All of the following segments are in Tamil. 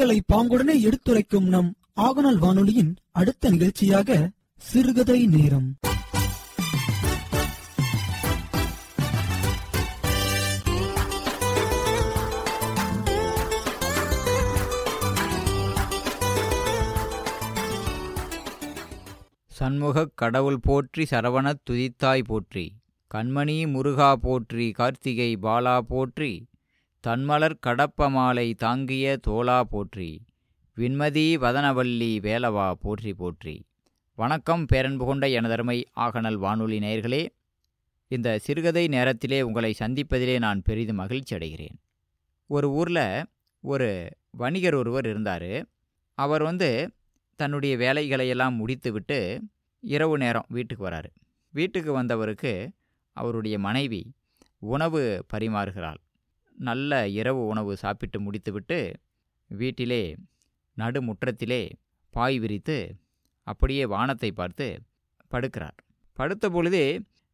கருத்துக்களை பாங்குடனே எடுத்துரைக்கும் நம் ஆகநாள் வானொலியின் அடுத்த நிகழ்ச்சியாக சிறுகதை நேரம். சண்முகக் கடவுள் போற்றி சரவணத் துதித்தாய் போற்றி. கண்மணி முருகா போற்றி. கார்த்திகை பாலா போற்றி. தன்மலர் கடப்ப மாலை தாங்கிய தோலா போற்றி விண்மதி வதனவல்லி வேலவா போற்றி போற்றி. வணக்கம் பேரன்பு கொண்ட எனதருமை ஆகநல் வானொலி நேயர்களே. இந்த சிறுகதை நேரத்திலே உங்களை சந்திப்பதிலே நான் பெரிதும் மகிழ்ச்சி அடைகிறேன். ஒரு ஊரில் ஒரு வணிகர் ஒருவர் இருந்தார். அவர் வந்து தன்னுடைய வேலைகளையெல்லாம் முடித்துவிட்டு இரவு நேரம் வீட்டுக்கு வராரு. வீட்டுக்கு வந்தவருக்கு அவருடைய மனைவி உணவு பரிமாறுகிறாள். நல்ல இரவு உணவு சாப்பிட்டு முடித்துவிட்டு வீட்டிலே நடுமுற்றத்திலே பாய் விரித்து அப்படியே வானத்தை பார்த்து படுக்கிறார். படுத்த பொழுதே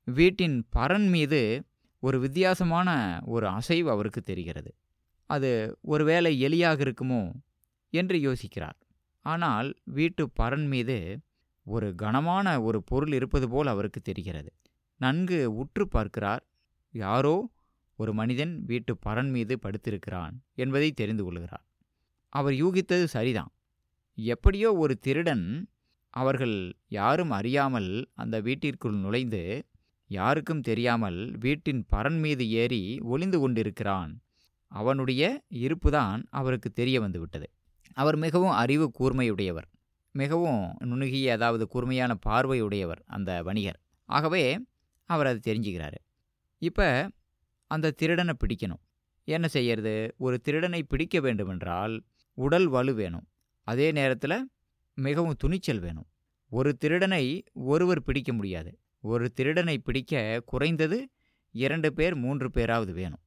வீட்டின் பரன் மீது ஒரு வித்தியாசமான ஒரு அசைவு அவருக்கு தெரிகிறது. அது ஒருவேளை எலியாக இருக்குமோ என்று யோசிக்கிறார். ஆனால் வீட்டு பரன் மீது ஒரு கனமான ஒரு பொருள் இருப்பது போல் அவருக்கு தெரிகிறது. நன்கு உற்று பார்க்கிறார். யாரோ ஒரு மனிதன் வீட்டு பரன் மீது படுத்திருக்கிறான் என்பதை தெரிந்து கொள்கிறார். அவர் யூகித்தது சரிதான். எப்படியோ ஒரு திருடன் அவர்கள் யாரும் அறியாமல் அந்த வீட்டிற்குள் நுழைந்து யாருக்கும் தெரியாமல் வீட்டின் பரன் மீது ஏறி ஒளிந்து கொண்டிருக்கிறான். அவனுடைய இருப்புதான் அவருக்கு தெரிய வந்துவிட்டது அவர் மிகவும் அறிவு கூர்மையுடையவர். மிகவும் நுணுகிய அதாவது கூர்மையான பார்வையுடையவர் அந்த வணிகர். ஆகவே அவர் அதை தெரிஞ்சுக்கிறாரு. இப்போ அந்த திருடனை பிடிக்கணும். என்ன செய்யறது? ஒரு திருடனை பிடிக்க வேண்டுமென்றால் உடல் வலு வேணும். அதே நேரத்தில் மிகவும் துணிச்சல் வேணும். ஒரு திருடனை ஒருவர் பிடிக்க முடியாது. ஒரு திருடனை பிடிக்க குறைந்தது இரண்டு பேர் மூன்று பேராவது வேணும்.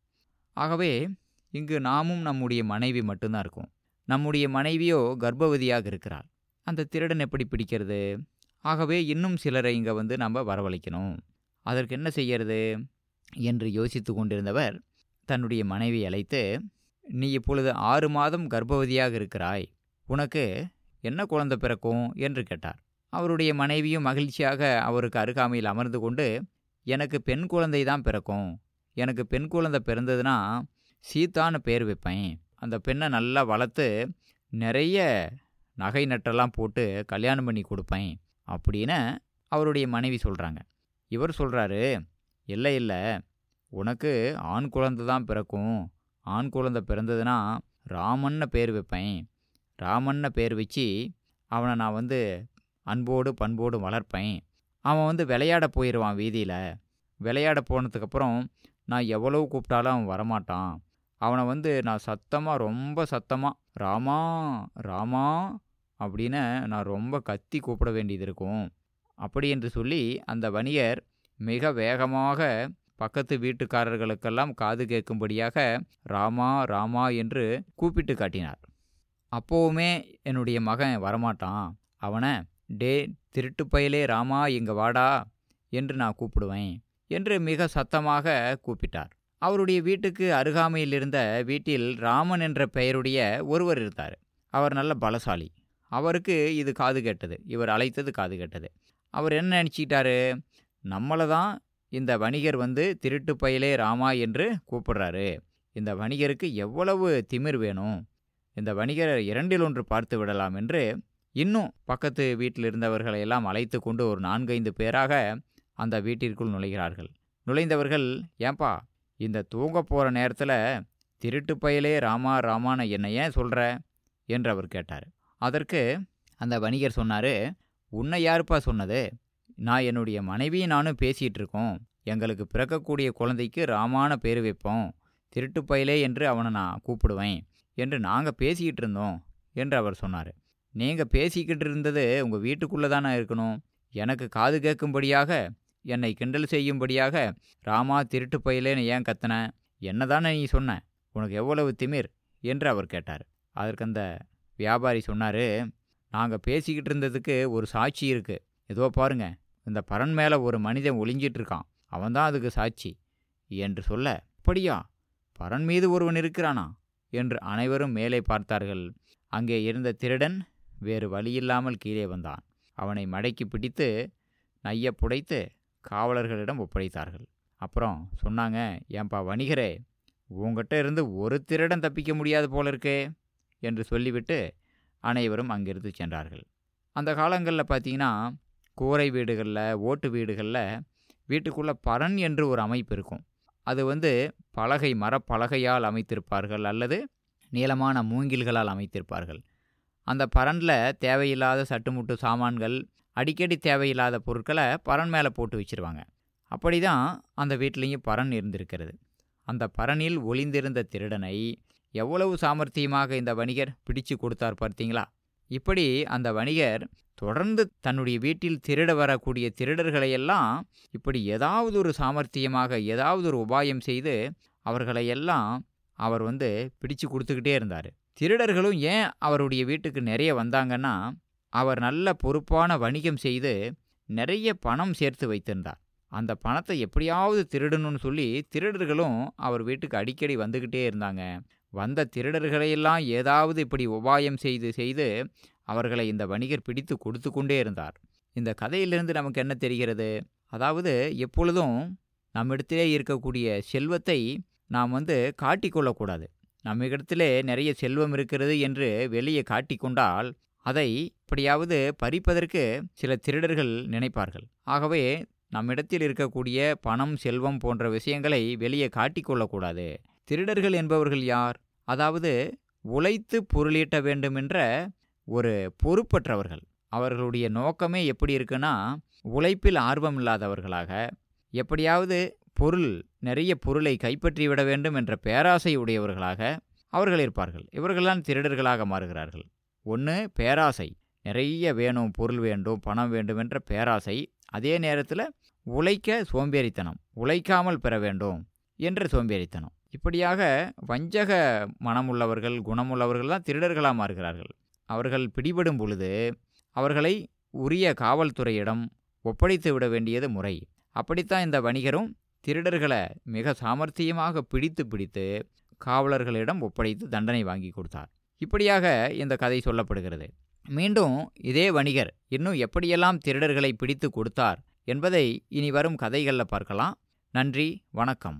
ஆகவே இங்கு நாமும் நம்முடைய மனைவி மட்டும்தான் இருக்கோம். நம்முடைய மனைவியோ கர்ப்பவதியாக இருக்கிறாள். அந்த திருடன் எப்படி பிடிக்கிறது? ஆகவே இன்னும் சிலரை இங்கே வந்து நம்ம வரவழைக்கணும். அதற்கு என்ன செய்யறது? என்று யோசித்து கொண்டிருந்தவர் தன்னுடைய மனைவி அழைத்து நீ இப்பொழுது ஆறு மாதம் கர்ப்பவதியாக இருக்கிறாய். உனக்கு என்ன குழந்தை பிறக்கும்? என்று கேட்டார். அவருடைய மனைவியும் மகிழ்ச்சியாக அவருக்கு அருகாமையில் அமர்ந்து கொண்டு எனக்கு பெண் குழந்தை தான் பிறக்கும். எனக்கு பெண் குழந்தை பிறந்ததுன்னா சீத்தான்னு பேர் வைப்பேன். அந்த பெண்ணை நல்லா வளர்த்து நிறைய நகை நட்டெல்லாம் போட்டு கல்யாணம் பண்ணி கொடுப்பேன். அப்படின்னு அவருடைய மனைவி சொல்கிறாங்க இவர் சொல்கிறாரு இல்லை இல்லை. உனக்கு ஆண் குழந்தை தான் பிறக்கும். ஆண் குழந்தை பிறந்ததுன்னா ராமன்னு பேர் வைப்பேன். ராமன்னு பேர் வச்சு அவனை நான் வந்து அன்போடு பண்போடு வளர்ப்பேன். அவன் வந்து விளையாட போயிடுவான் வீதியில். விளையாட போனதுக்கப்புறம் நான் எவ்வளவு கூப்பிட்டாலும் அவன் வரமாட்டான். அவனை வந்து நான் சத்தமாக ரொம்ப சத்தமாக ராமா ராமா அப்படின்னு நான் ரொம்ப கத்தி கூப்பிட வேண்டியது இருக்கும். அப்படி என்று சொல்லி அந்த வணிகர் மிக வேகமாக பக்கத்து வீட்டுக்காரர்களுக்கெல்லாம் காது கேட்கும்படியாக ராமா ராமா என்று கூப்பிட்டு காட்டினார். அப்போவுமே என்னுடைய மகன் வரமாட்டான். அவனை டே திருட்டு பயலே ராமா இங்கே வாடா என்று நான் கூப்பிடுவேன் என்று மிக சத்தமாக கூப்பிட்டார். அவருடைய வீட்டுக்கு அருகாமையில் இருந்த வீட்டில் ராமன் என்ற பெயருடைய ஒருவர் இருந்தார். அவர் நல்ல பலசாலி. அவருக்கு இது காது கேட்டது. இவர் அழைத்தது காது கேட்டது. அவர் என்ன நினச்சிக்கிட்டாரு? நம்மளை தான் இந்த வணிகர் வந்து திருட்டு பயலே ராமா என்று கூப்பிடுறாரு. இந்த வணிகருக்கு எவ்வளவு திமிர் வேணும்? இந்த வணிகர் இரண்டில் ஒன்று பார்த்து விடலாம் என்று இன்னும் பக்கத்து வீட்டில் இருந்தவர்களை எல்லாம் அழைத்து கொண்டு ஒரு நான்கைந்து பேராக அந்த வீட்டிற்குள் நுழைகிறார்கள். நுழைந்தவர்கள் ஏன்பா இந்த தூங்க போகிற நேரத்தில் திருட்டு பயலே ராமா ராமான என்னை ஏன் சொல்கிற என்று அவர் கேட்டார். அதற்கு அந்த வணிகர் சொன்னார் உன்னை யாருப்பா சொன்னது? நான் என்னுடைய மனைவியும் நானும் பேசிகிட்டு இருக்கோம் எங்களுக்கு பிறக்கக்கூடிய குழந்தைக்கு ராமான பேர் வைப்போம். திருட்டு பயலே என்று அவனை நான் கூப்பிடுவேன் என்று நாங்கள் பேசிக்கிட்டு இருந்தோம் என்று அவர் சொன்னார். நீங்கள் பேசிக்கிட்டு இருந்தது உங்கள் வீட்டுக்குள்ளே தானே இருக்கணும். எனக்கு காது கேட்கும்படியாக என்னை கிண்டல் செய்யும்படியாக ராமா திருட்டு பயிலேன்னு ஏன் கத்தன? என்ன தானே நீ சொன்ன? உனக்கு எவ்வளவு திமிர்? என்று அவர் கேட்டார். அதற்கு அந்த வியாபாரி சொன்னார் நாங்கள் பேசிக்கிட்டு இருந்ததுக்கு ஒரு சாட்சி இருக்குது ஏதோ பாருங்கள் இந்த பரன் மேலே ஒரு மனிதன் ஒளிஞ்சிட்டு இருக்கான் அவன்தான் அதுக்கு சாட்சி. என்று சொல்ல அப்படியா? பரன் மீது ஒருவன் இருக்கிறானா? என்று அனைவரும் மேலே பார்த்தார்கள். அங்கே இருந்த திருடன் வேறு வழியில்லாமல் கீழே வந்தான். அவனை மடக்கி பிடித்து நைய புடைத்து காவலர்களிடம் ஒப்படைத்தார்கள். அப்புறம் சொன்னாங்க ஏன்பா வணிகரே உங்ககிட்ட இருந்து ஒரு திருடன் தப்பிக்க முடியாது போல இருக்கே என்று சொல்லிவிட்டு அனைவரும் அங்கிருந்து சென்றார்கள். அந்த காலங்களில் பார்த்தீங்கன்னா கூரை வீடுகளில் ஓட்டு வீடுகளில் வீட்டுக்குள்ளே பரன் என்று ஒரு அமைப்பு இருக்கும். அது வந்து பலகை மரப்பலகையால் அமைத்திருப்பார்கள் அல்லது நீளமான மூங்கில்களால் அமைத்திருப்பார்கள். அந்த பரனில் தேவையில்லாத சட்டுமுட்டு சாமான்கள் அடிக்கடி தேவையில்லாத பொருட்களை பரன் மேலே போட்டு வச்சுருவாங்க. அப்படி தான் அந்த வீட்லேயும் பரன் இருந்திருக்கிறது. அந்த பரனில் ஒளிந்திருந்த திருடனை எவ்வளவு சாமர்த்தியமாக இந்த வணிகர் பிடிச்சு கொடுத்தார் பார்த்தீங்களா? இப்படி அந்த வணிகர் தொடர்ந்து தன்னுடைய வீட்டில் திருட வரக்கூடிய திருடர்களையெல்லாம் இப்படி ஏதாவது ஒரு சாமர்த்தியமாக ஏதாவது ஒரு உபாயம் செய்து அவர்களையெல்லாம் அவர் வந்து பிடிச்சு கொடுத்துக்கிட்டே இருந்தார். திருடர்களும் ஏன் அவருடைய வீட்டுக்கு நிறைய வந்தாங்கன்னா அவர் நல்ல பொறுப்பான வணிகம் செய்து நிறைய பணம் சேர்த்து வைத்திருந்தார். அந்த பணத்தை எப்படியாவது திருடணும்னு சொல்லி திருடர்களும் அவர் வீட்டுக்கு அடிக்கடி வந்துக்கிட்டே இருந்தாங்க. வந்த திருடர்களையெல்லாம் ஏதாவது இப்படி உபாயம் செய்து செய்து அவர்களை இந்த வணிகர் பிடித்து கொடுத்து கொண்டே இருந்தார். இந்த கதையிலிருந்து நமக்கு என்ன தெரிகிறது? அதாவது எப்பொழுதும் நம்மிடத்திலே இருக்கக்கூடிய செல்வத்தை நாம் வந்து காட்டிக்கொள்ளக்கூடாது நம்மிடத்திலே நிறைய செல்வம் இருக்கிறது என்று வெளியே காட்டிக்கொண்டால் அதை இப்படியாவது பறிப்பதற்கு சில திருடர்கள் நினைப்பார்கள். ஆகவே நம்மிடத்தில் இருக்கக்கூடிய பணம் செல்வம் போன்ற விஷயங்களை வெளியே காட்டிக்கொள்ளக்கூடாது திருடர்கள் என்பவர்கள் யார்? அதாவது உழைத்து பொருளீட்ட வேண்டுமென்ற ஒரு பொறுப்பற்றவர்கள். அவர்களுடைய நோக்கமே எப்படி இருக்குன்னா உழைப்பில் ஆர்வம் இல்லாதவர்களாக எப்படியாவது பொருள் நிறைய பொருளை கைப்பற்றி விட வேண்டும் என்ற பேராசை உடையவர்களாக அவர்கள் இருப்பார்கள். இவர்கள்தான் திருடர்களாக மாறுகிறார்கள். ஒன்று பேராசை. நிறைய வேணும் பொருள் வேண்டும் பணம் வேண்டும் என்ற பேராசை அதே நேரத்தில் உழைக்க சோம்பேறித்தனம் உழைக்காமல் பெற வேண்டும் என்ற சோம்பேறித்தனம். இப்படியாக வஞ்சக மனமுள்ளவர்கள் குணமுள்ளவர்கள் தான் திருடர்களாக மாறுகிறார்கள். அவர்கள் பிடிபடும் பொழுது அவர்களை உரிய காவல்துறையிடம் ஒப்படைத்து விட வேண்டியது முறை. அப்படித்தான் இந்த வணிகரும் திருடர்களை மிக சாமர்த்தியமாக பிடித்து பிடித்து காவலர்களிடம் ஒப்படைத்து தண்டனை வாங்கி கொடுத்தார். இப்படியாக இந்த கதை சொல்லப்படுகிறது. மீண்டும் இதே வணிகர் இன்னும் எப்படியெல்லாம் திருடர்களை பிடித்து கொடுத்தார் என்பதை இனி வரும் கதைகளில் பார்க்கலாம். நன்றி வணக்கம்.